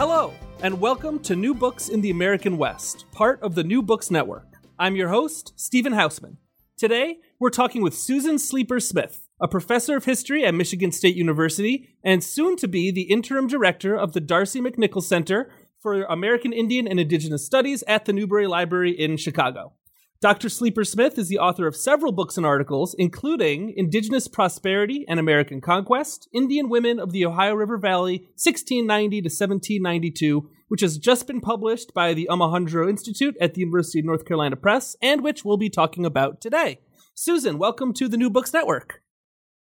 Hello, and welcome to New Books in the American West, part of the New Books Network. I'm your host, Stephen Hausman. Today, we're talking with Susan Sleeper Smith, a professor of history at Michigan State University and soon to be the interim director of the D'Arcy McNickle Center for American Indian and Indigenous Studies at the Newberry Library in Chicago. Dr. Sleeper Smith is the author of several books and articles, including Indigenous Prosperity and American Conquest, Indian Women of the Ohio River Valley, 1690 to 1792, which has just been published by the Omohundro Institute at the University of North Carolina Press, and which we'll be talking about today. Susan, welcome to the New Books Network.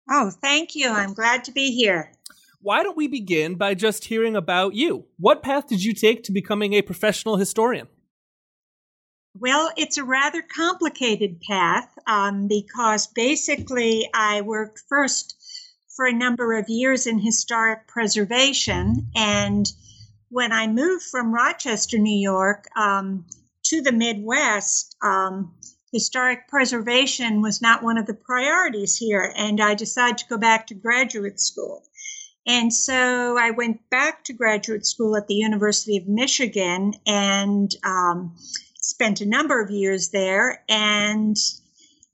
Oh, thank you. I'm glad to be here. Why don't we begin by just hearing about you? What path did you take to becoming a professional historian? Well, it's a rather complicated path um, because basically I worked first for a number of years in historic preservation. And when I moved from Rochester, New York, um, to the Midwest, um, historic preservation was not one of the priorities here. And I decided to go back to graduate school. And so I went back to graduate school at the University of Michigan and um, spent a number of years there and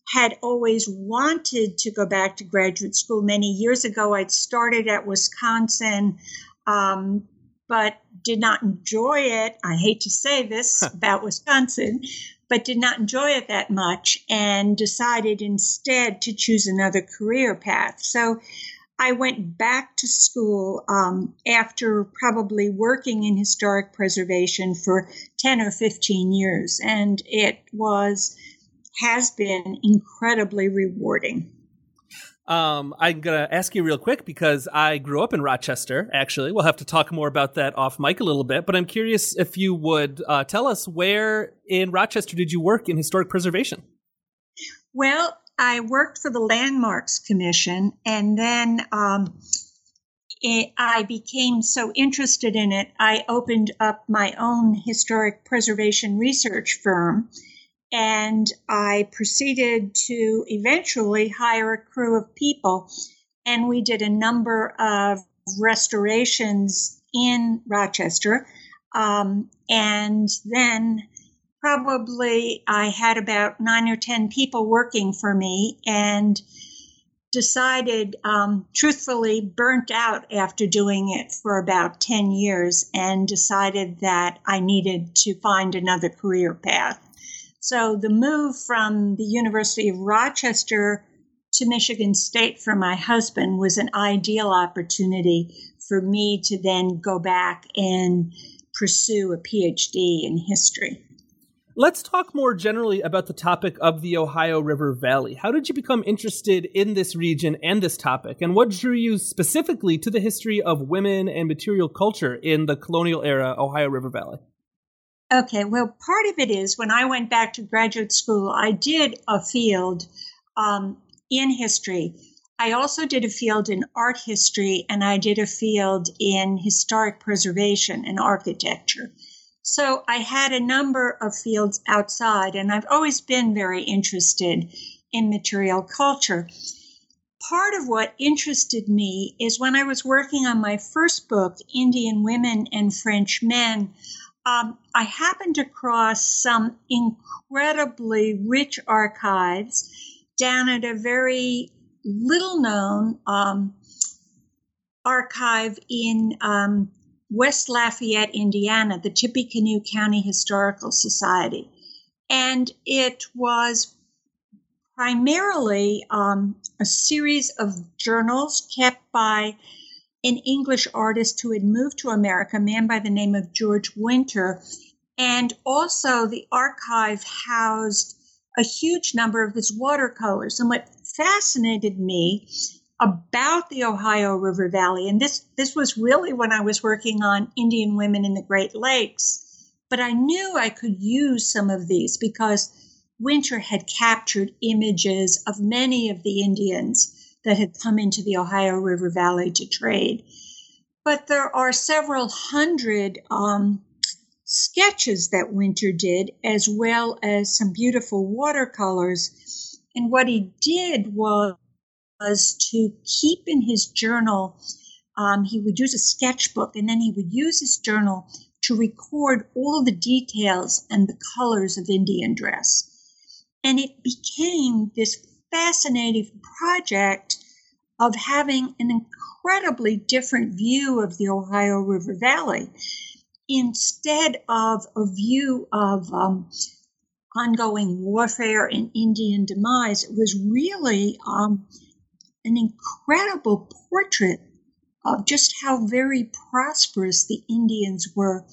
had always wanted to go back to graduate school. Many years ago, I'd started at Wisconsin, um, but did not enjoy it. I hate to say this about Wisconsin, but did not enjoy it that much and decided instead to choose another career path. So I went back to school um, after probably working in historic preservation for 10 or 15 years, and it was, has been incredibly rewarding. Um, I'm gonna ask you real quick because I grew up in Rochester. Actually, we'll have to talk more about that off mic a little bit. But I'm curious if you would uh, tell us where in Rochester did you work in historic preservation? Well, I worked for the Landmarks Commission, and then um, it, I became so interested in it, I opened up my own historic preservation research firm. And I proceeded to eventually hire a crew of people, and we did a number of restorations in Rochester. Um, and then probably I had about nine or 10 people working for me and decided, um, truthfully, burnt out after doing it for about 10 years and decided that I needed to find another career path. So the move from the University of Rochester to Michigan State for my husband was an ideal opportunity for me to then go back and pursue a PhD in history. Let's talk more generally about the topic of the Ohio River Valley. How did you become interested in this region and this topic? And what drew you specifically to the history of women and material culture in the colonial era Ohio River Valley? Okay, well, part of it is when I went back to graduate school, I did a field um, in history. I also did a field in art history and I did a field in historic preservation and architecture. So I had a number of fields outside, and I've always been very interested in material culture. Part of what interested me is when I was working on my first book, Indian Women and French Men, um, I happened across some incredibly rich archives down at a very little known um, archive in um, West Lafayette, Indiana, the Tippecanoe County Historical Society. And it was primarily um, a series of journals kept by an English artist who had moved to America, a man by the name of George Winter. And also, the archive housed a huge number of his watercolors. And what fascinated me about the Ohio River Valley. And this, this was really when I was working on Indian women in the Great Lakes. But I knew I could use some of these because Winter had captured images of many of the Indians that had come into the Ohio River Valley to trade. But there are several hundred um, sketches that Winter did, as well as some beautiful watercolors. And what he did was was to keep in his journal. Um, he would use a sketchbook and then he would use his journal to record all the details and the colors of Indian dress. And it became this fascinating project of having an incredibly different view of the Ohio River Valley. Instead of a view of um, ongoing warfare and Indian demise, it was really um, an incredible portrait of just how very prosperous the Indians were,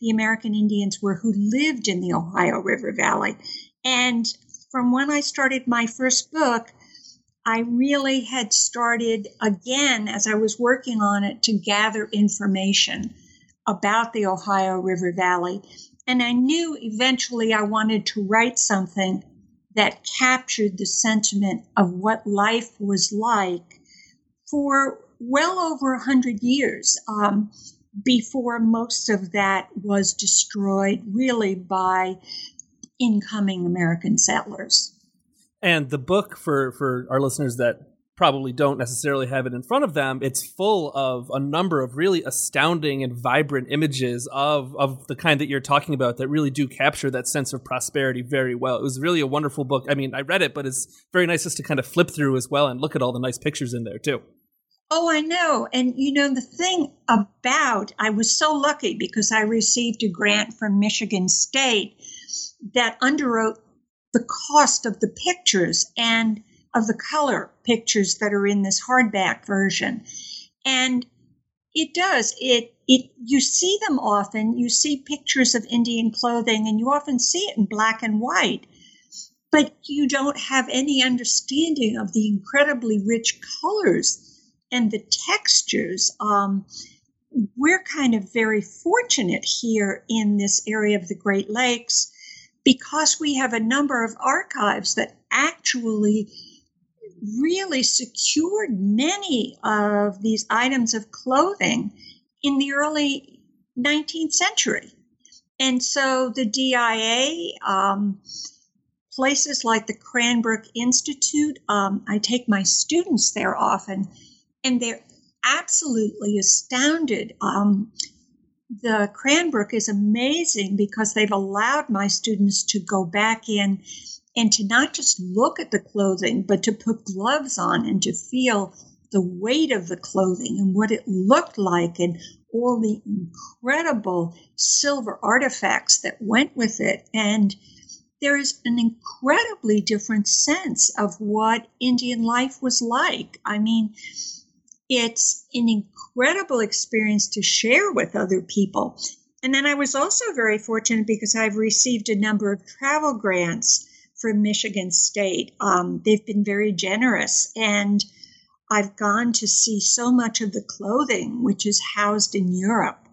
the American Indians were who lived in the Ohio River Valley. And from when I started my first book, I really had started again as I was working on it to gather information about the Ohio River Valley. And I knew eventually I wanted to write something that captured the sentiment of what life was like for well over a hundred years um, before most of that was destroyed really by incoming American settlers. And the book for for our listeners that probably don't necessarily have it in front of them, it's full of a number of really astounding and vibrant images of of the kind that you're talking about that really do capture that sense of prosperity very well. It was really a wonderful book. I mean, I read it, but it's very nice just to kind of flip through as well and look at all the nice pictures in there too. Oh, I know. And you know, the thing about I was so lucky because I received a grant from Michigan State that underwrote the cost of the pictures and of the color pictures that are in this hardback version. And it does. It it you see them often. You see pictures of Indian clothing and you often see it in black and white. But you don't have any understanding of the incredibly rich colors and the textures. Um, we're kind of very fortunate here in this area of the Great Lakes because we have a number of archives that actually really secured many of these items of clothing in the early 19th century. And so the DIA, um, places like the Cranbrook Institute, um, I take my students there often, and they're absolutely astounded. Um, the Cranbrook is amazing because they've allowed my students to go back in and to not just look at the clothing, but to put gloves on and to feel the weight of the clothing and what it looked like and all the incredible silver artifacts that went with it. And there is an incredibly different sense of what Indian life was like. I mean, it's an incredible experience to share with other people. And then I was also very fortunate because I've received a number of travel grants from Michigan State. Um, they've been very generous, and I've gone to see so much of the clothing which is housed in Europe.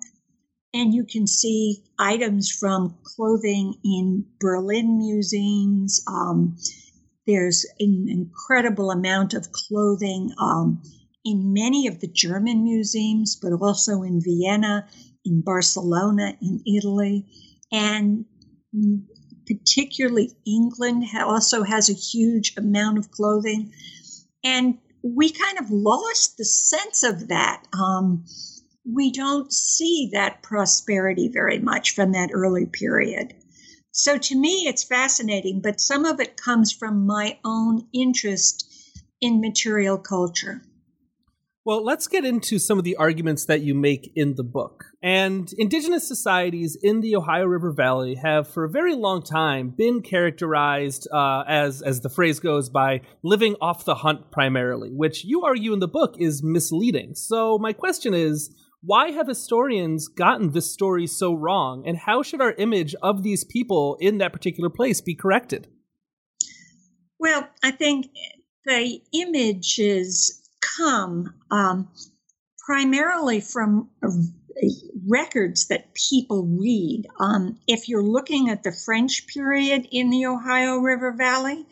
And you can see items from clothing in Berlin museums. Um, there's an incredible amount of clothing um, in many of the German museums, but also in Vienna, in Barcelona, in Italy. And particularly England also has a huge amount of clothing. And we kind of lost the sense of that. Um, we don't see that prosperity very much from that early period. So to me, it's fascinating, but some of it comes from my own interest in material culture. Well, let's get into some of the arguments that you make in the book. And indigenous societies in the Ohio River Valley have, for a very long time, been characterized uh, as, as the phrase goes, by living off the hunt primarily, which you argue in the book is misleading. So, my question is why have historians gotten this story so wrong, and how should our image of these people in that particular place be corrected? Well, I think the image is come um, primarily from records that people read. Um, if you're looking at the French period in the Ohio River Valley,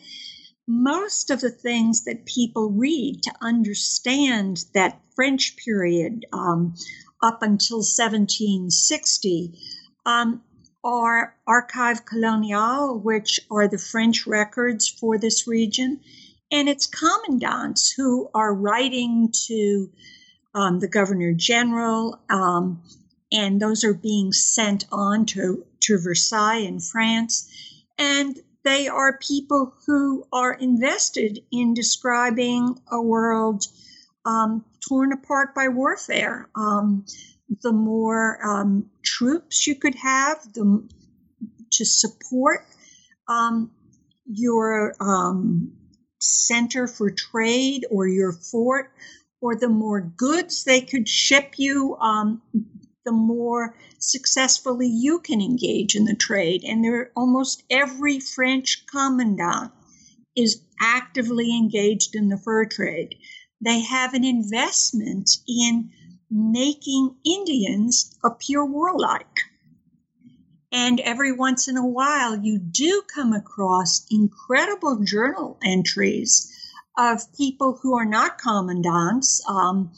most of the things that people read to understand that French period um, up until 1760 um, are Archive Colonial, which are the French records for this region, and it's commandants who are writing to um, the governor general, um, and those are being sent on to, to Versailles in France. And they are people who are invested in describing a world um, torn apart by warfare. Um, the more um, troops you could have the, to support um, your center for trade or your fort, or the more goods they could ship you, um, the more successfully you can engage in the trade. And there, almost every French commandant is actively engaged in the fur trade. They have an investment in making Indians appear warlike. And every once in a while, you do come across incredible journal entries of people who are not commandants um,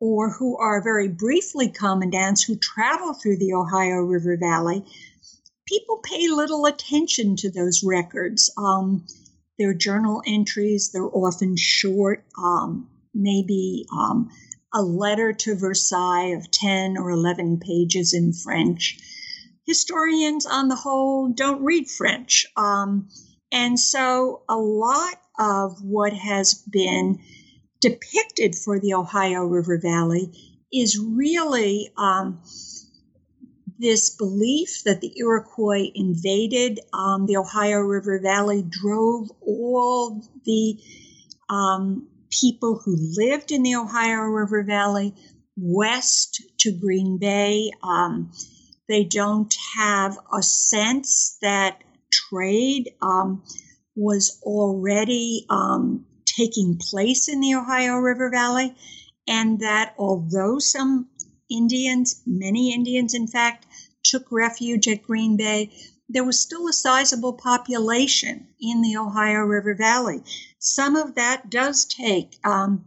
or who are very briefly commandants who travel through the Ohio River Valley. People pay little attention to those records. Um, their journal entries, they're often short, um, maybe um, a letter to Versailles of 10 or 11 pages in French. Historians, on the whole, don't read French. Um, and so a lot of what has been depicted for the Ohio River Valley is really um, this belief that the Iroquois invaded um, the Ohio River Valley, drove all the um, people who lived in the Ohio River Valley west to Green Bay. They don't have a sense that trade um, was already um, taking place in the Ohio River Valley, and that although some Indians, many Indians in fact, took refuge at Green Bay, there was still a sizable population in the Ohio River Valley. Some of that does take um,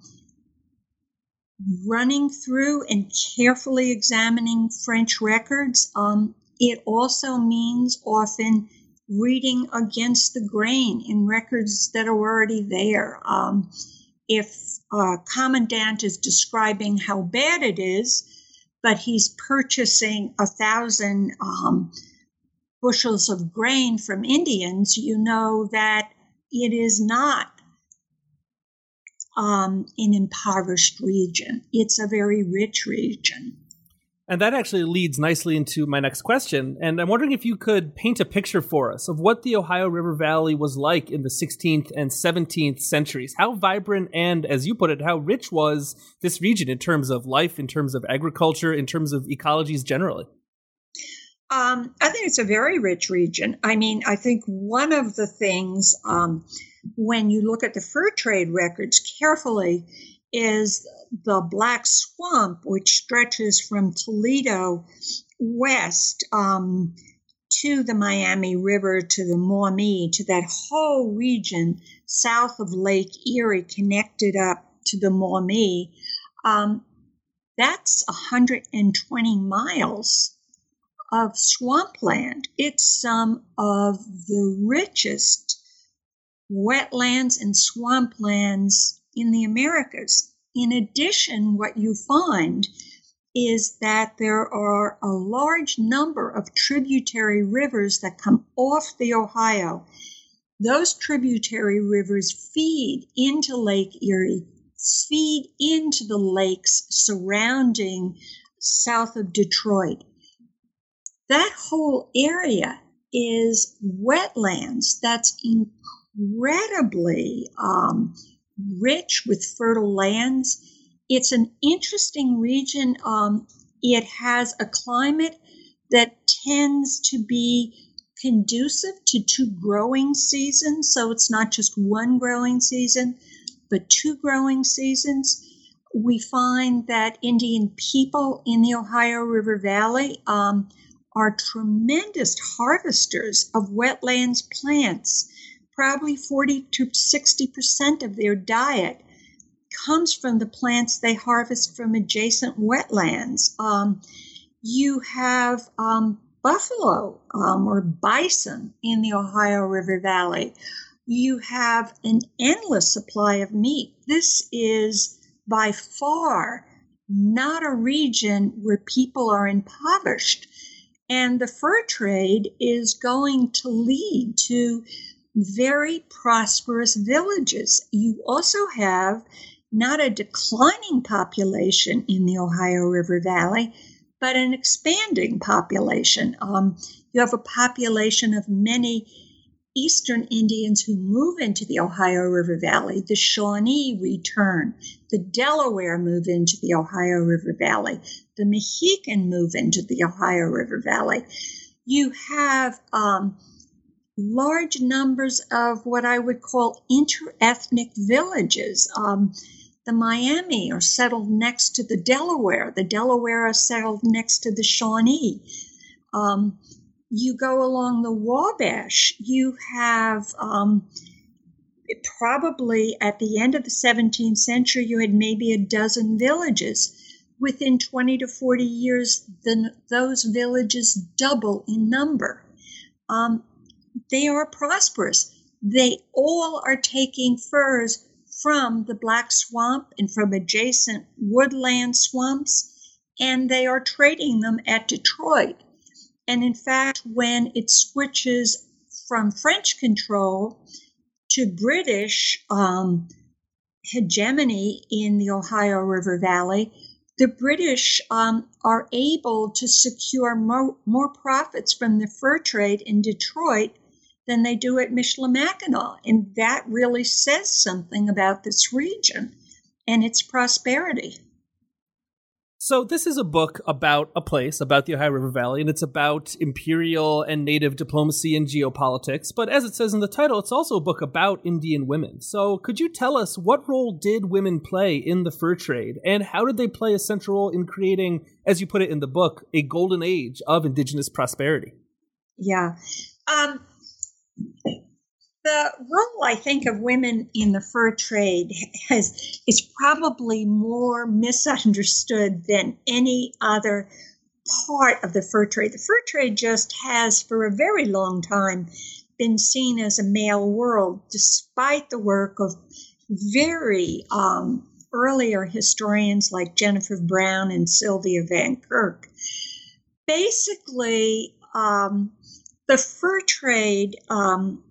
running through and carefully examining French records. Um, it also means often reading against the grain in records that are already there. Um, if a commandant is describing how bad it is, but he's purchasing a thousand um, bushels of grain from Indians, you know that it is not um, an impoverished region. It's a very rich region. And that actually leads nicely into my next question. And I'm wondering if you could paint a picture for us of what the Ohio River Valley was like in the 16th and 17th centuries. How vibrant and, as you put it, how rich was this region in terms of life, in terms of agriculture, in terms of ecologies generally? Um, I think it's a very rich region. I mean, I think one of the things um, when you look at the fur trade records carefully is the Black Swamp, which stretches from Toledo west um, to the Miami River, to the Maumee, to that whole region south of Lake Erie, connected up to the Maumee. Um, that's 120 miles of swampland. It's some of the richest wetlands and swamplands in the Americas. In addition, what you find is that there are a large number of tributary rivers that come off the Ohio. Those tributary rivers feed into Lake Erie, feed into the lakes surrounding south of Detroit that whole area is wetlands that's incredibly um, rich with fertile lands. It's an interesting region. Um, it has a climate that tends to be conducive to two growing seasons, so it's not just one growing season. but two growing seasons. We find that Indian people in the Ohio River Valley um, are tremendous harvesters of wetlands plants. Probably 40 to 60 percent of their diet comes from the plants they harvest from adjacent wetlands. Um, you have um, buffalo um, or bison in the Ohio River Valley. You have an endless supply of meat. This is by far not a region where people are impoverished. And the fur trade is going to lead to very prosperous villages. You also have not a declining population in the Ohio River Valley, but an expanding population. Um, you have a population of many Eastern Indians who move into the Ohio River Valley. The Shawnee return. The Delaware move into the Ohio River Valley. The Mohican move into the Ohio River Valley. You have um, large numbers of what I would call interethnic villages. Um, the Miami are settled next to the Delaware. The Delaware are settled next to the Shawnee. Um, you go along the Wabash, you have um, probably at the end of the 17th century, you had maybe a dozen villages. Within 20 to 40 years, the, those villages double in number. Um, they are prosperous. They all are taking furs from the Black Swamp and from adjacent woodland swamps, and they are trading them at Detroit. And in fact, when it switches from French control to British um, hegemony in the Ohio River Valley, the British um, are able to secure more, more profits from the fur trade in Detroit than they do at Michilimackinac. And that really says something about this region and its prosperity. So, this is a book about a place, about the Ohio River Valley, and it's about imperial and native diplomacy and geopolitics. But as it says in the title, it's also a book about Indian women. So, could you tell us what role did women play in the fur trade, and how did they play a central role in creating, as you put it in the book, a golden age of indigenous prosperity? Yeah. Um, the role I think of women in the fur trade has is probably more misunderstood than any other part of the fur trade. The fur trade just has, for a very long time, been seen as a male world, despite the work of very um, earlier historians like Jennifer Brown and Sylvia Van Kirk. Basically, um, the fur trade um,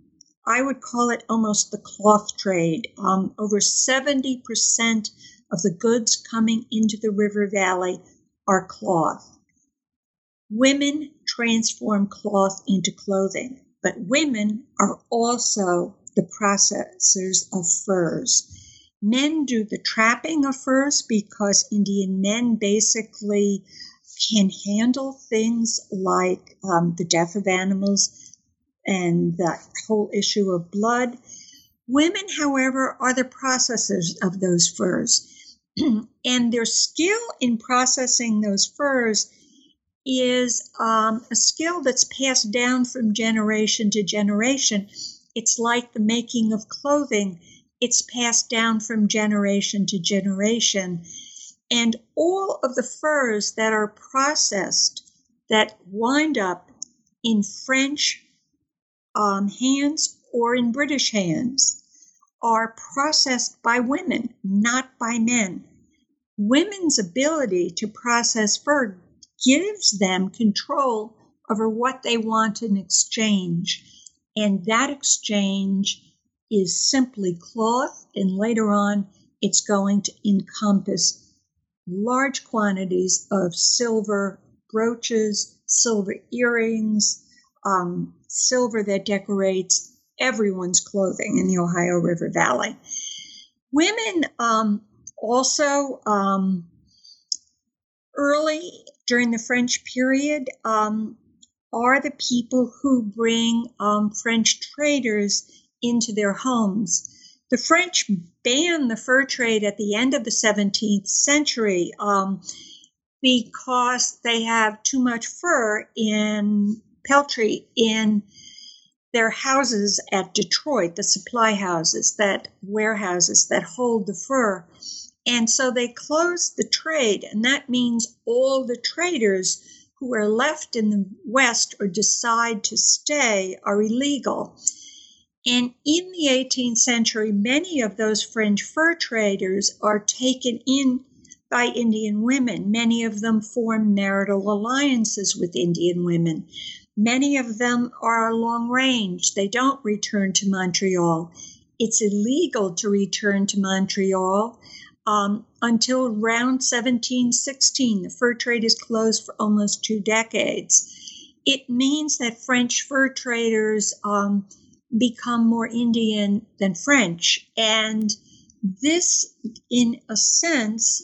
I would call it almost the cloth trade. Um, over 70% of the goods coming into the river valley are cloth. Women transform cloth into clothing, but women are also the processors of furs. Men do the trapping of furs because Indian men basically can handle things like um, the death of animals and that whole issue of blood. Women, however, are the processors of those furs. and their skill in processing those furs is um, a skill that's passed down from generation to generation. It's like the making of clothing, it's passed down from generation to generation. And all of the furs that are processed that wind up in French um, hands or in British hands are processed by women, not by men. Women's ability to process fur gives them control over what they want in exchange. And that exchange is simply cloth, and later on, it's going to encompass large quantities of silver brooches, silver earrings, um, silver that decorates everyone's clothing in the Ohio River Valley. Women um, also um, early during the French period um, are the people who bring um, French traders into their homes. The French banned the fur trade at the end of the 17th century um, because they have too much fur in peltry in their houses at Detroit, the supply houses, that warehouses that hold the fur. And so they closed the trade, and that means all the traders who are left in the West or decide to stay are illegal. And in the 18th century, many of those French fur traders are taken in by Indian women. Many of them form marital alliances with Indian women. Many of them are long range. They don't return to Montreal. It's illegal to return to Montreal um, until around 1716. The fur trade is closed for almost two decades. It means that French fur traders um, become more Indian than French. And this, in a sense,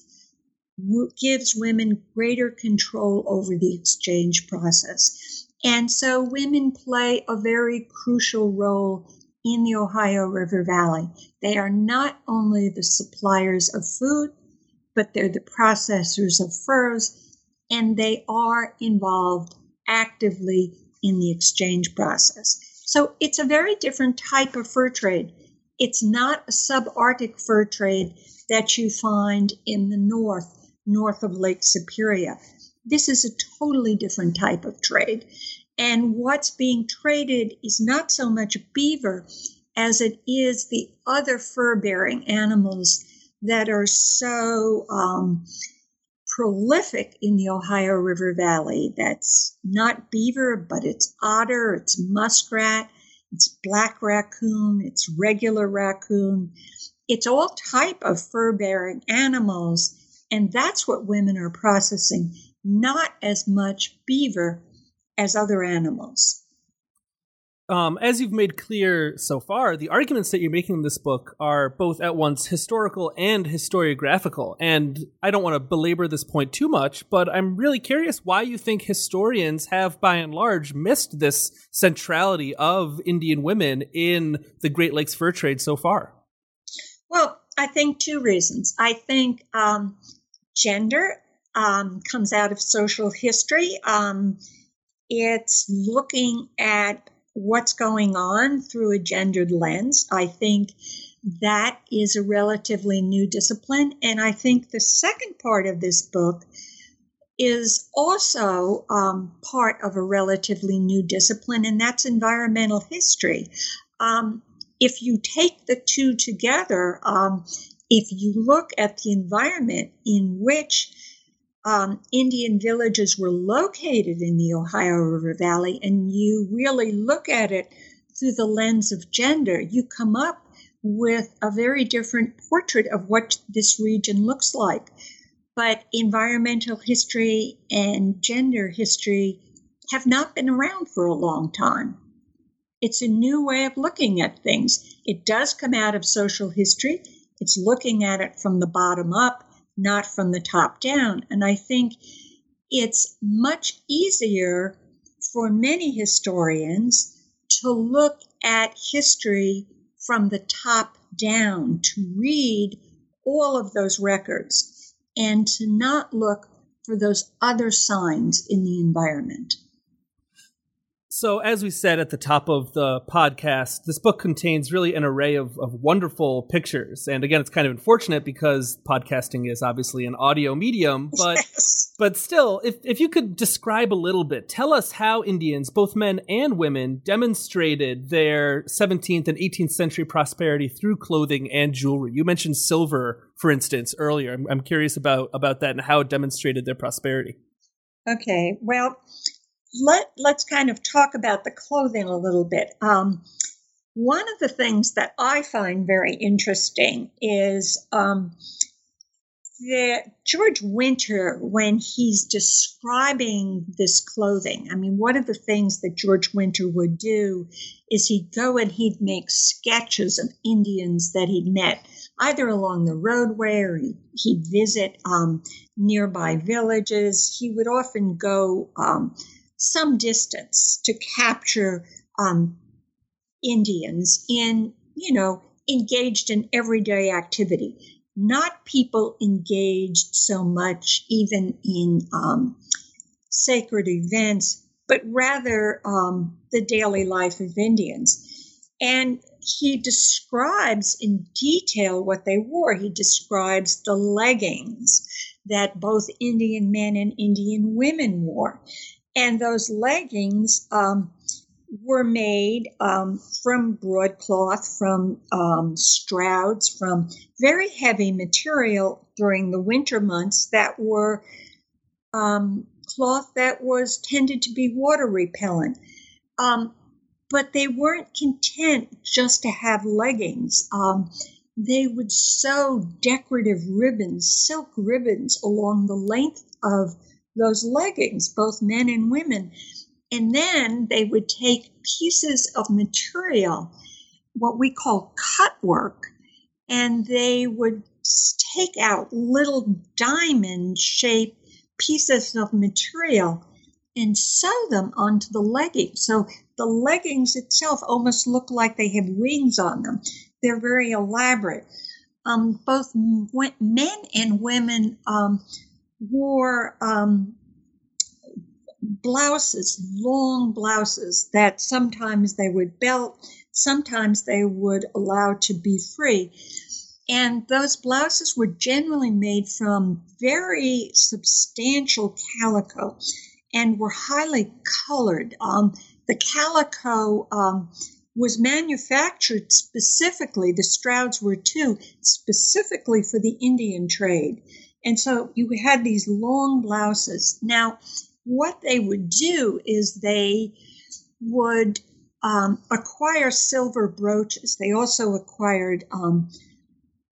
gives women greater control over the exchange process. And so women play a very crucial role in the Ohio River Valley. They are not only the suppliers of food, but they're the processors of furs, and they are involved actively in the exchange process. So it's a very different type of fur trade. It's not a subarctic fur trade that you find in the north, north of Lake Superior. This is a totally different type of trade. And what's being traded is not so much beaver as it is the other fur bearing animals that are so um, prolific in the Ohio River Valley. That's not beaver, but it's otter, it's muskrat, it's black raccoon, it's regular raccoon. It's all type of fur bearing animals. And that's what women are processing, not as much beaver as other animals. Um, as you've made clear so far, the arguments that you're making in this book are both at once historical and historiographical. And I don't want to belabor this point too much, but I'm really curious why you think historians have, by and large, missed this centrality of Indian women in the Great Lakes fur trade so far. Well, I think two reasons. I think um, gender um, comes out of social history. Um, it's looking at what's going on through a gendered lens. I think that is a relatively new discipline. And I think the second part of this book is also um, part of a relatively new discipline, and that's environmental history. Um, if you take the two together, um, if you look at the environment in which um, Indian villages were located in the Ohio River Valley, and you really look at it through the lens of gender, you come up with a very different portrait of what this region looks like. But environmental history and gender history have not been around for a long time. It's a new way of looking at things. It does come out of social history. It's looking at it from the bottom up not from the top down. And I think it's much easier for many historians to look at history from the top down, to read all of those records, and to not look for those other signs in the environment. So, as we said at the top of the podcast, this book contains really an array of, of, wonderful pictures. And again, it's kind of unfortunate because podcasting is obviously an audio medium, but yes. but still, if, if you could describe a little bit, tell us how Indians, both men and women, demonstrated their 17th and 18th century prosperity through clothing and jewelry. You mentioned silver, for instance, earlier. I'm, I'm curious about, about that and how it demonstrated their prosperity. Okay, well, let let's kind of talk about the clothing a little bit. Um, one of the things that I find very interesting is um, that George Winter, when he's describing this clothing, I mean, one of the things that George Winter would do is he'd go and he'd make sketches of Indians that he'd met either along the roadway or he'd, visit um, nearby villages. He would often go um, some distance to capture um, Indians in, you know, engaged in everyday activity, not people engaged so much even in um, sacred events, but rather um, the daily life of Indians. And he describes in detail what they wore. He describes the leggings that both Indian men and Indian women wore. And those leggings um, were made um, from broadcloth, from um, strouds, from very heavy material during the winter months that were um, cloth that was tended to be water repellent. Um, but they weren't content just to have leggings. Um, they would sew decorative ribbons, silk ribbons, along the length of those leggings, both men and women. And then they would take pieces of material, what we call cut work, and they would take out little diamond shaped pieces of material and sew them onto the leggings. So the leggings itself almost look like they have wings on them. They're very elaborate. Um, both men and women um, wore um, blouses, long blouses that sometimes they would belt, sometimes they would allow to be free. And those blouses were generally made from very substantial calico and were highly colored. Um, the calico um, was manufactured specifically, the Strouds were too, specifically for the Indian trade. And so you had these long blouses. Now, what they would do is they would um, acquire silver brooches. They also acquired um,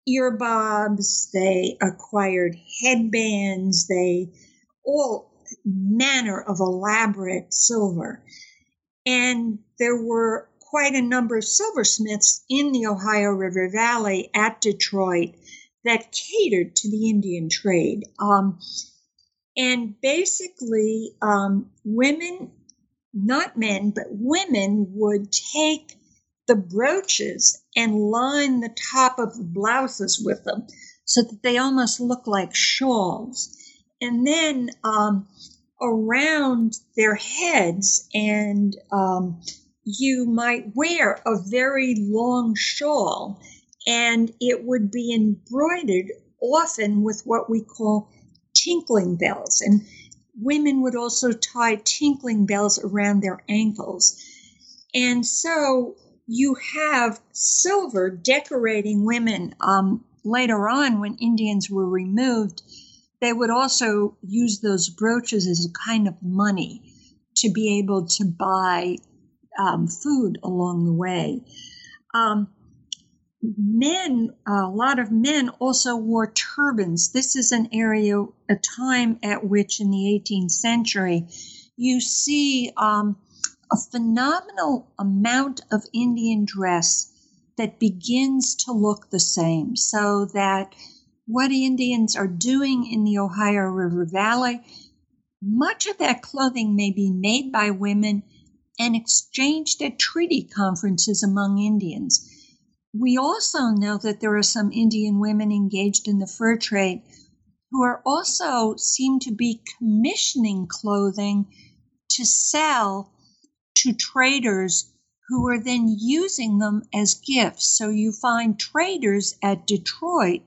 earbobs. They acquired headbands. They all manner of elaborate silver. And there were quite a number of silversmiths in the Ohio River Valley at Detroit that catered to the Indian trade. Um, and basically, um, women, not men, but women would take the brooches and line the top of the blouses with them so that they almost look like shawls. And then um, around their heads, and um, you might wear a very long shawl, and it would be embroidered often with what we call tinkling bells. And women would also tie tinkling bells around their ankles. And so you have silver decorating women. Um, later on, when Indians were removed, they would also use those brooches as a kind of money to be able to buy um, food along the way. Um, men, a lot of men also wore turbans. This is an area, a time at which in the 18th century, you see um, a phenomenal amount of Indian dress that begins to look the same. So that what Indians are doing in the Ohio River Valley, much of that clothing may be made by women and exchanged at treaty conferences among Indians. We also know that there are some Indian women engaged in the fur trade who are also seem to be commissioning clothing to sell to traders who are then using them as gifts. So you find traders at Detroit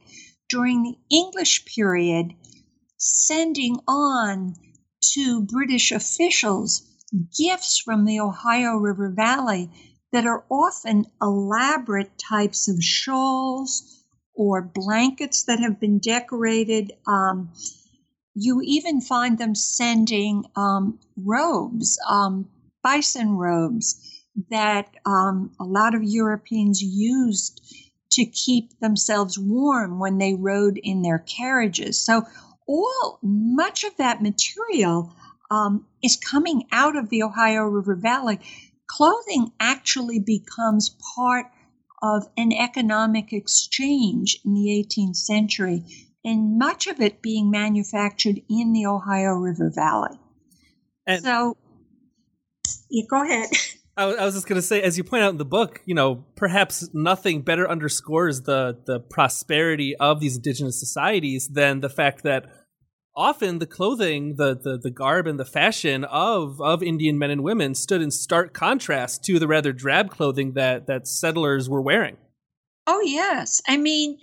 during the English period sending on to British officials gifts from the Ohio River Valley that are often elaborate types of shawls or blankets that have been decorated. Um, you even find them sending um, robes, um, bison robes, that um, a lot of Europeans used to keep themselves warm when they rode in their carriages. So, all much of that material um, is coming out of the Ohio River Valley. Clothing actually becomes part of an economic exchange in the 18th century, and much of it being manufactured in the Ohio River Valley. And so, yeah, go ahead. I, I was just going to say, as you point out in the book, you know, perhaps nothing better underscores the the prosperity of these indigenous societies than the fact that often the clothing, the, the the garb and the fashion of of Indian men and women stood in stark contrast to the rather drab clothing that that settlers were wearing. Oh yes, I mean,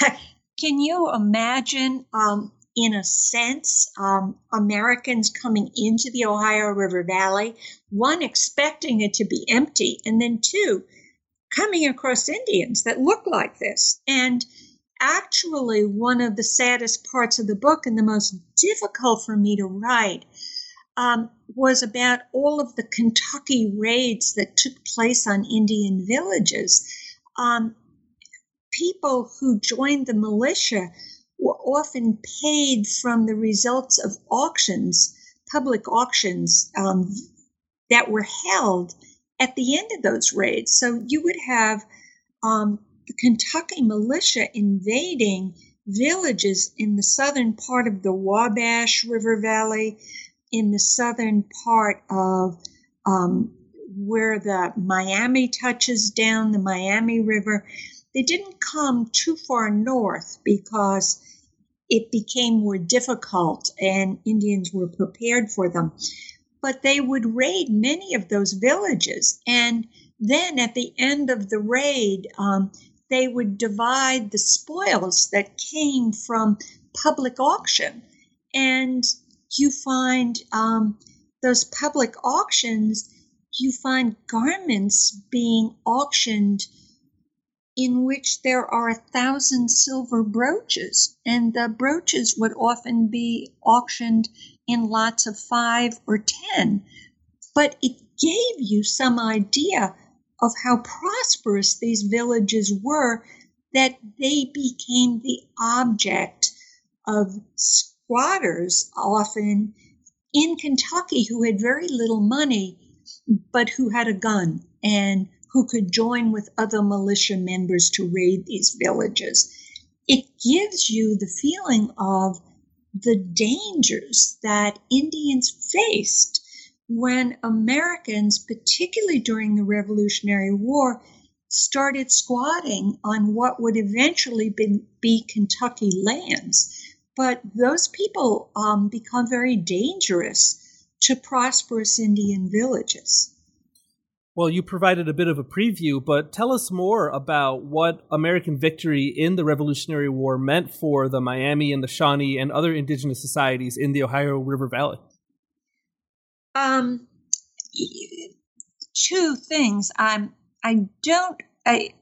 can you imagine um, in a sense, um, Americans coming into the Ohio River Valley, one, expecting it to be empty, and then two, coming across Indians that look like this. And actually, one of the saddest parts of the book and the most difficult for me to write um, was about all of the Kentucky raids that took place on Indian villages. Um, people who joined the militia were often paid from the results of auctions, public auctions um, that were held at the end of those raids. So you would have um, the Kentucky militia invading villages in the southern part of the Wabash River Valley, in the southern part of um, where the Miami touches down the Miami River. They didn't come too far north because it became more difficult and Indians were prepared for them. But they would raid many of those villages. And then at the end of the raid, um, they would divide the spoils that came from public auction. And you find um, those public auctions, you find garments being auctioned in which there are a thousand silver brooches, and the brooches would often be auctioned in lots of five or ten. But it gave you some idea of how prosperous these villages were that they became the object of squatters often in Kentucky who had very little money but who had a gun and who could join with other militia members to raid these villages. It gives you the feeling of the dangers that Indians faced when Americans, particularly during the Revolutionary War, started squatting on what would eventually be, be Kentucky lands. But those people um, become very dangerous to prosperous Indian villages. Well, you provided a bit of a preview, but tell us more about what American victory in the Revolutionary War meant for the Miami and the Shawnee and other indigenous societies in the Ohio River Valley. Um, two things. Um, I don't. I,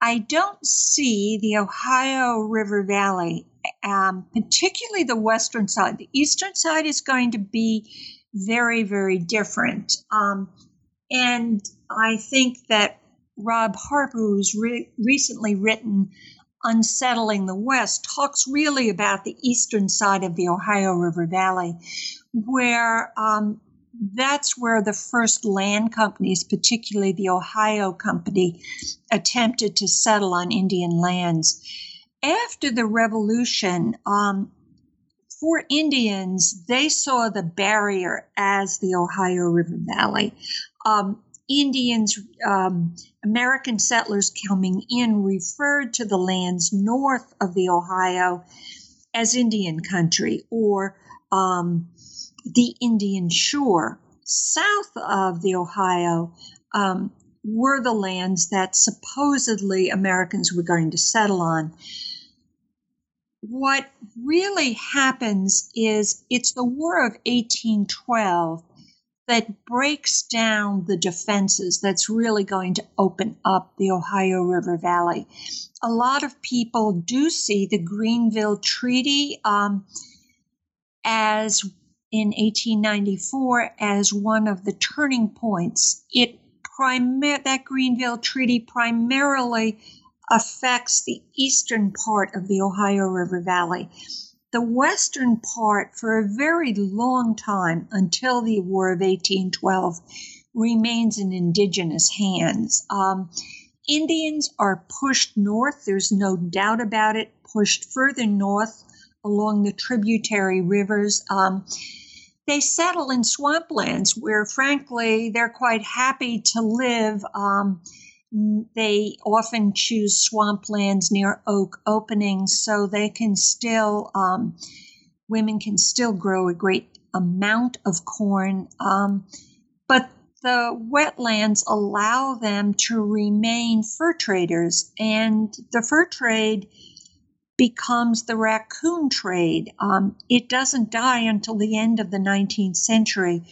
I don't see the Ohio River Valley, um, particularly the western side. The eastern side is going to be very, very different. Um, and I think that Rob Harper, who's re- recently written Unsettling the West, talks really about the eastern side of the Ohio River Valley, where um, that's where the first land companies, particularly the Ohio Company, attempted to settle on Indian lands. After the Revolution, um, for Indians, they saw the barrier as the Ohio River Valley um, Indians, um, American settlers coming in referred to the lands north of the Ohio as Indian country or um, the Indian shore. South of the Ohio um, were the lands that supposedly Americans were going to settle on. What really happens is it's the War of 1812 that breaks down the defenses that's really going to open up the Ohio River Valley. A lot of people do see the Greenville Treaty um, as in 1894 as one of the turning points. It primar- that Greenville Treaty primarily affects the eastern part of the Ohio River Valley the western part for a very long time until the War of 1812 remains in indigenous hands. Um, Indians are pushed north, there's no doubt about it, pushed further north along the tributary rivers. Um, they settle in swamplands where, frankly, they're quite happy to live. Um, they often choose swamplands near oak openings so they can still, um, women can still grow a great amount of corn. Um, but the wetlands allow them to remain fur traders, and the fur trade becomes the raccoon trade. Um, it doesn't die until the end of the 19th century.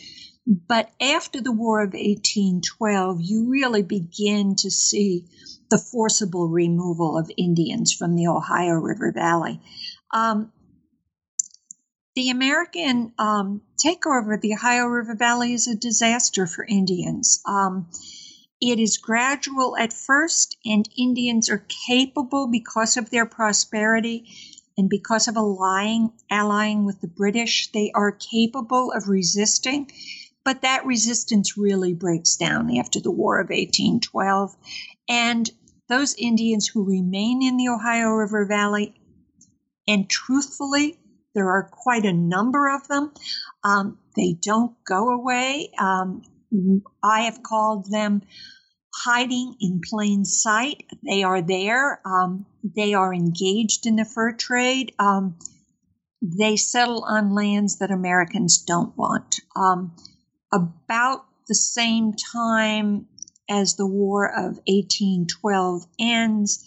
But after the War of 1812, you really begin to see the forcible removal of Indians from the Ohio River Valley. Um, the American um, takeover of the Ohio River Valley is a disaster for Indians. Um, it is gradual at first, and Indians are capable because of their prosperity and because of allying, allying with the British, they are capable of resisting. But that resistance really breaks down after the War of 1812. And those Indians who remain in the Ohio River Valley, and truthfully, there are quite a number of them, um, they don't go away. Um, I have called them hiding in plain sight. They are there. Um, they are engaged in the fur trade. Um, they settle on lands that Americans don't want. Um, about the same time as the War of 1812 ends,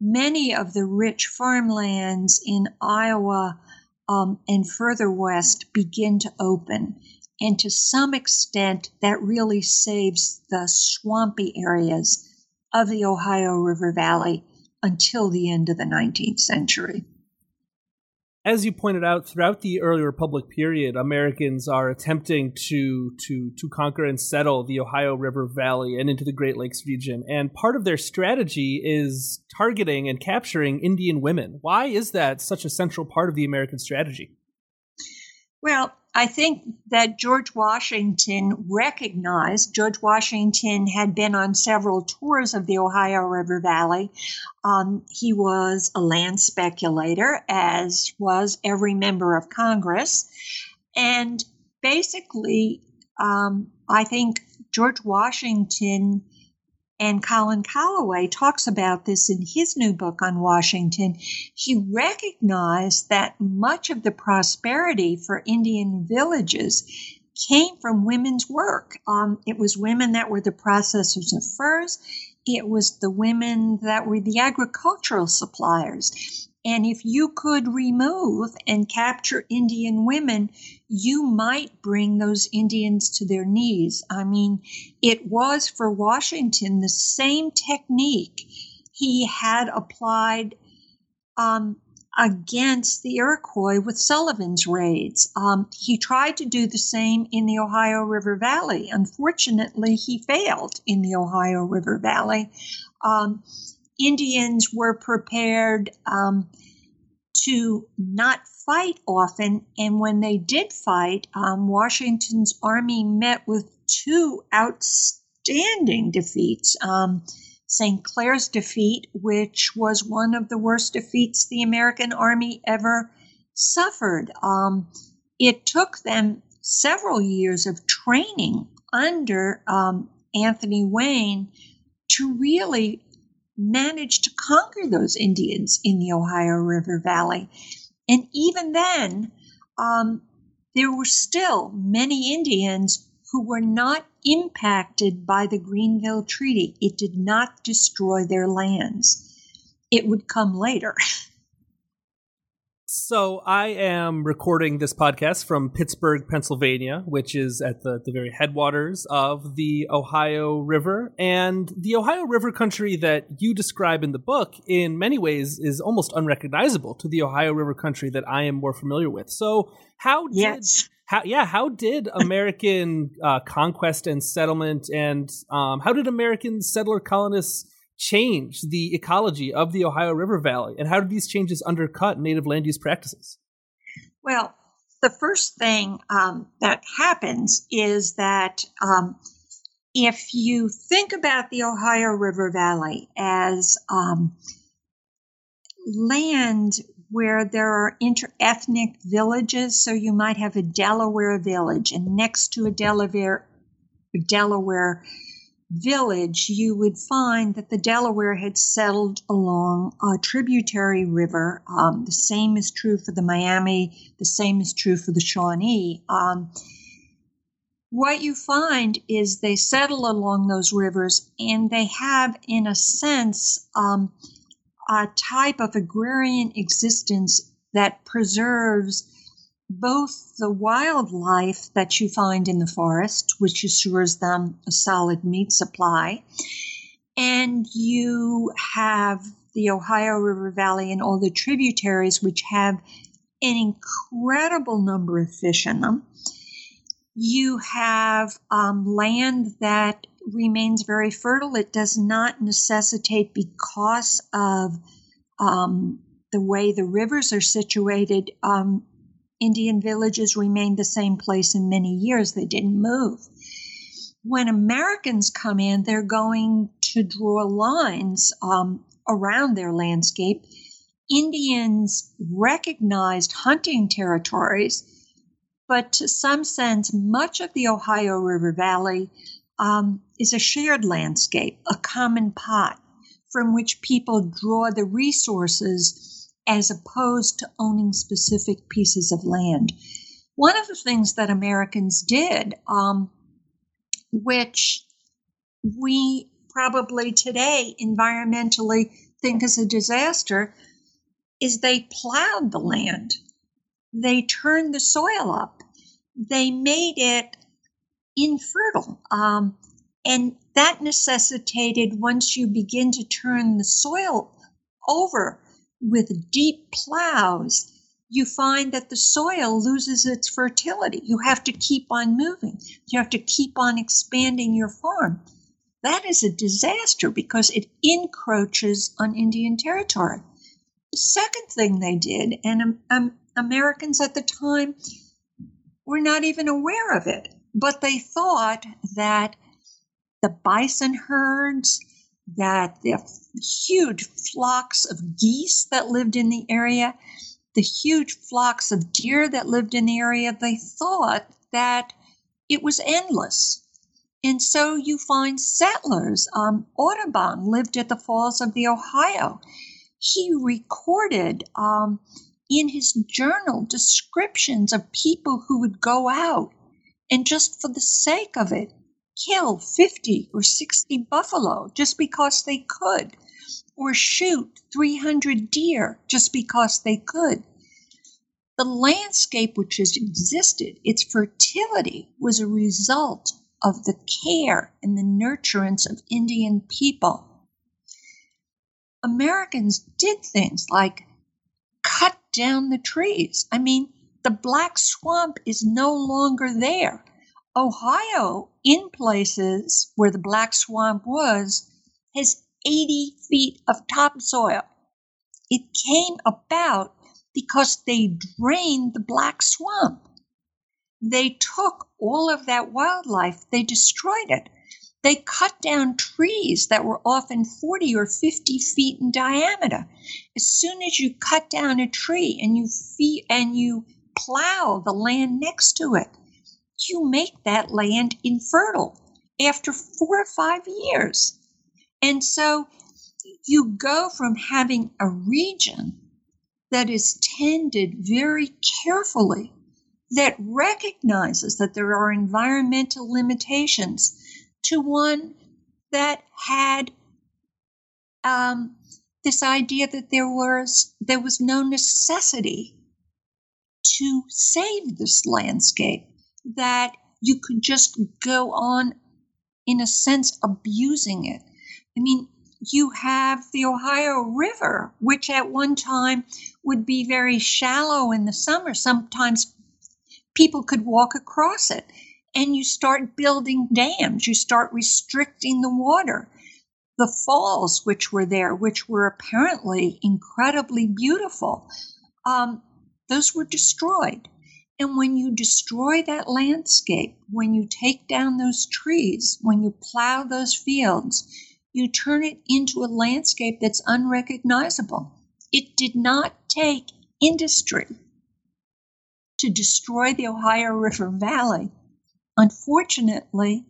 many of the rich farmlands in Iowa um, and further west begin to open. And to some extent, that really saves the swampy areas of the Ohio River Valley until the end of the 19th century as you pointed out, throughout the early Republic period, Americans are attempting to to to conquer and settle the Ohio River Valley and into the Great Lakes region. And part of their strategy is targeting and capturing Indian women. Why is that such a central part of the American strategy? Well, I think that George Washington recognized, George Washington had been on several tours of the Ohio River Valley. Um, he was a land speculator, as was every member of Congress. And basically, um, I think George Washington and Colin Calloway talks about this in his new book on Washington. He recognized that much of the prosperity for Indian villages came from women's work. Um, it was women that were the processors of furs. It was the women that were the agricultural suppliers. And if you could remove and capture Indian women, you might bring those Indians to their knees. I mean, it was for Washington the same technique he had applied um, against the Iroquois with Sullivan's raids. Um, he tried to do the same in the Ohio River Valley. Unfortunately, he failed in the Ohio River Valley. Um, Indians were prepared um, to not fight often, and when they did fight, um, Washington's army met with two outstanding defeats. Um, St. Clair's defeat, which was one of the worst defeats the American army ever suffered. Um, it took them several years of training under um, Anthony Wayne to really managed to conquer those Indians in the Ohio River Valley. And even then, um, there were still many Indians who were not impacted by the Greenville Treaty. It did not destroy their lands. It would come later. So I am recording this podcast from Pittsburgh, Pennsylvania, which is at the, the very headwaters of the Ohio River. And the Ohio River country that you describe in the book, in many ways, is almost unrecognizable to the Ohio River country that I am more familiar with. So how did yes. how yeah how did American uh, conquest and settlement and um, how did American settler colonists change the ecology of the Ohio River Valley? And how did these changes undercut native land use practices? Well, the first thing um, that happens is that um, if you think about the Ohio River Valley as um, land where there are interethnic villages. So you might have a Delaware village, and next to a Delaware Delaware village, you would find that the Delaware had settled along a tributary river. Um, the same is true for the Miami, the same is true for the Shawnee. Um, what you find is they settle along those rivers and they have, in a sense, um, a type of agrarian existence that preserves both the wildlife that you find in the forest, which assures them a solid meat supply, and you have the Ohio River Valley and all the tributaries, which have an incredible number of fish in them. You have um, land that remains very fertile. It does not necessitate, because of um, the way the rivers are situated, um, Indian villages remained the same place in many years. They didn't move. When Americans come in, they're going to draw lines um, around their landscape. Indians recognized hunting territories, but to some sense, much of the Ohio River Valley um, is a shared landscape, a common pot from which people draw the resources as opposed to owning specific pieces of land. One of the things that Americans did, um, which we probably today environmentally think is a disaster, is they plowed the land. They turned the soil up. They made it infertile. Um, and that necessitated, once you begin to turn the soil over, with deep plows, you find that the soil loses its fertility. You have to keep on moving. You have to keep on expanding your farm. That is a disaster because it encroaches on Indian territory. The second thing they did, and um, um, Americans at the time were not even aware of it, but they thought that the bison herds, that the huge flocks of geese that lived in the area, the huge flocks of deer that lived in the area, they thought that it was endless. And so you find settlers. Um, Audubon lived at the Falls of the Ohio. He recorded um, in his journal descriptions of people who would go out and just for the sake of it kill 50 or 60 buffalo just because they could, or shoot 300 deer just because they could. The landscape which has existed, its fertility, was a result of the care and the nurturance of Indian people. Americans did things like cut down the trees. I mean, the black swamp is no longer there. Ohio, in places where the black swamp was, has 80 feet of topsoil. It came about because they drained the black swamp. They took all of that wildlife, they destroyed it. They cut down trees that were often 40 or 50 feet in diameter. As soon as you cut down a tree and you and you plow the land next to it, you make that land infertile after four or five years. And so you go from having a region that is tended very carefully, that recognizes that there are environmental limitations, to one that had um, this idea that there was there was no necessity to save this landscape that you could just go on, in a sense, abusing it. I mean, you have the Ohio River, which at one time would be very shallow in the summer. Sometimes people could walk across it. And you start building dams, you start restricting the water. The falls, which were there, which were apparently incredibly beautiful, um, those were destroyed. And when you destroy that landscape, when you take down those trees, when you plow those fields, you turn it into a landscape that's unrecognizable. It did not take industry to destroy the Ohio River Valley. Unfortunately,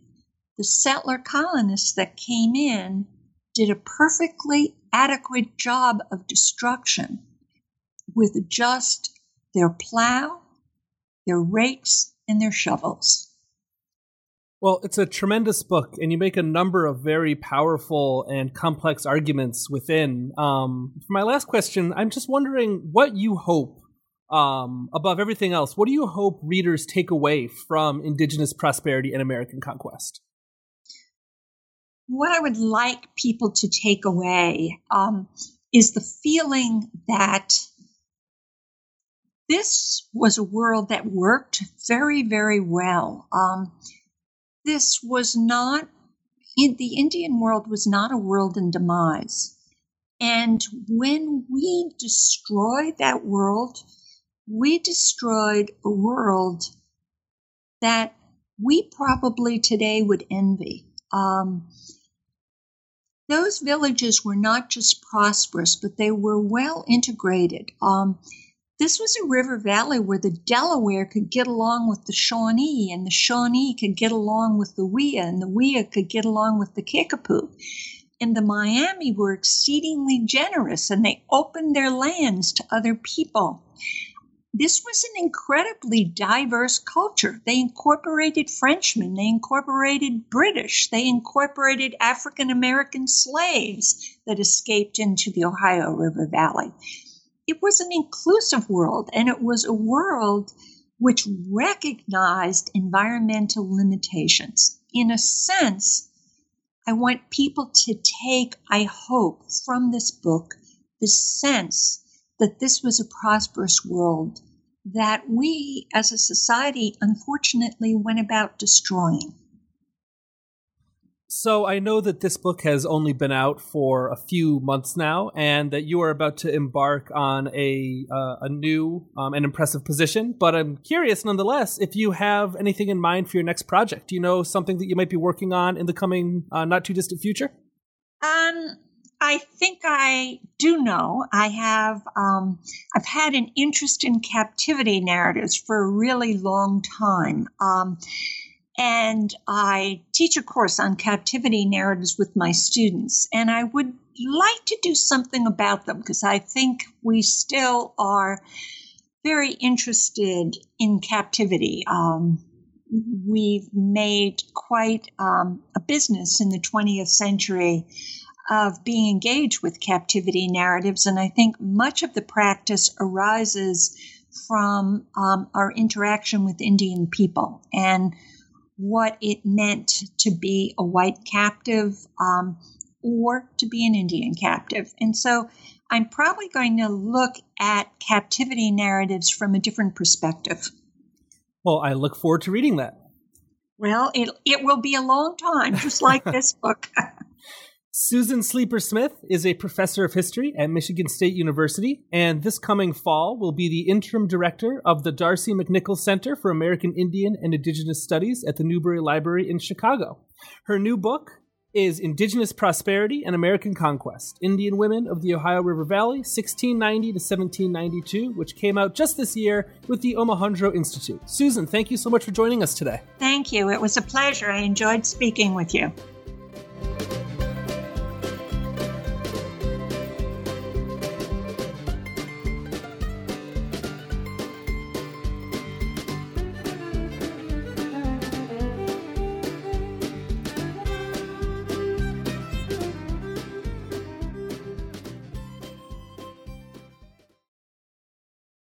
the settler colonists that came in did a perfectly adequate job of destruction with just their plow, their rakes, and their shovels. Well, it's a tremendous book, and you make a number of very powerful and complex arguments within. Um, for my last question, I'm just wondering what you hope, um, above everything else, what do you hope readers take away from Indigenous prosperity and American conquest? What I would like people to take away um, is the feeling that this was a world that worked very, very well. Um, this was not, in, the Indian world was not a world in demise. And when we destroyed that world, we destroyed a world that we probably today would envy. Um, those villages were not just prosperous, but they were well integrated. Um, this was a river valley where the Delaware could get along with the Shawnee, and the Shawnee could get along with the Wea, and the Wea could get along with the Kickapoo. And the Miami were exceedingly generous, and they opened their lands to other people. This was an incredibly diverse culture. They incorporated Frenchmen, they incorporated British, they incorporated African American slaves that escaped into the Ohio River Valley it was an inclusive world and it was a world which recognized environmental limitations. In a sense, I want people to take, I hope, from this book, the sense that this was a prosperous world that we as a society unfortunately went about destroying. So I know that this book has only been out for a few months now, and that you are about to embark on a uh, a new um, and impressive position. But I'm curious, nonetheless, if you have anything in mind for your next project. Do you know something that you might be working on in the coming uh, not too distant future? Um, I think I do know. I have. Um, I've had an interest in captivity narratives for a really long time. Um, and I teach a course on captivity narratives with my students. And I would like to do something about them because I think we still are very interested in captivity. Um, we've made quite um, a business in the 20th century of being engaged with captivity narratives. And I think much of the practice arises from um, our interaction with Indian people. And what it meant to be a white captive um, or to be an Indian captive. And so I'm probably going to look at captivity narratives from a different perspective. Well, I look forward to reading that. Well, it, it will be a long time, just like this book. Susan Sleeper Smith is a professor of history at Michigan State University, and this coming fall will be the interim director of the D'Arcy McNickle Center for American Indian and Indigenous Studies at the Newberry Library in Chicago. Her new book is Indigenous Prosperity and American Conquest Indian Women of the Ohio River Valley, 1690 to 1792, which came out just this year with the Omohundro Institute. Susan, thank you so much for joining us today. Thank you. It was a pleasure. I enjoyed speaking with you.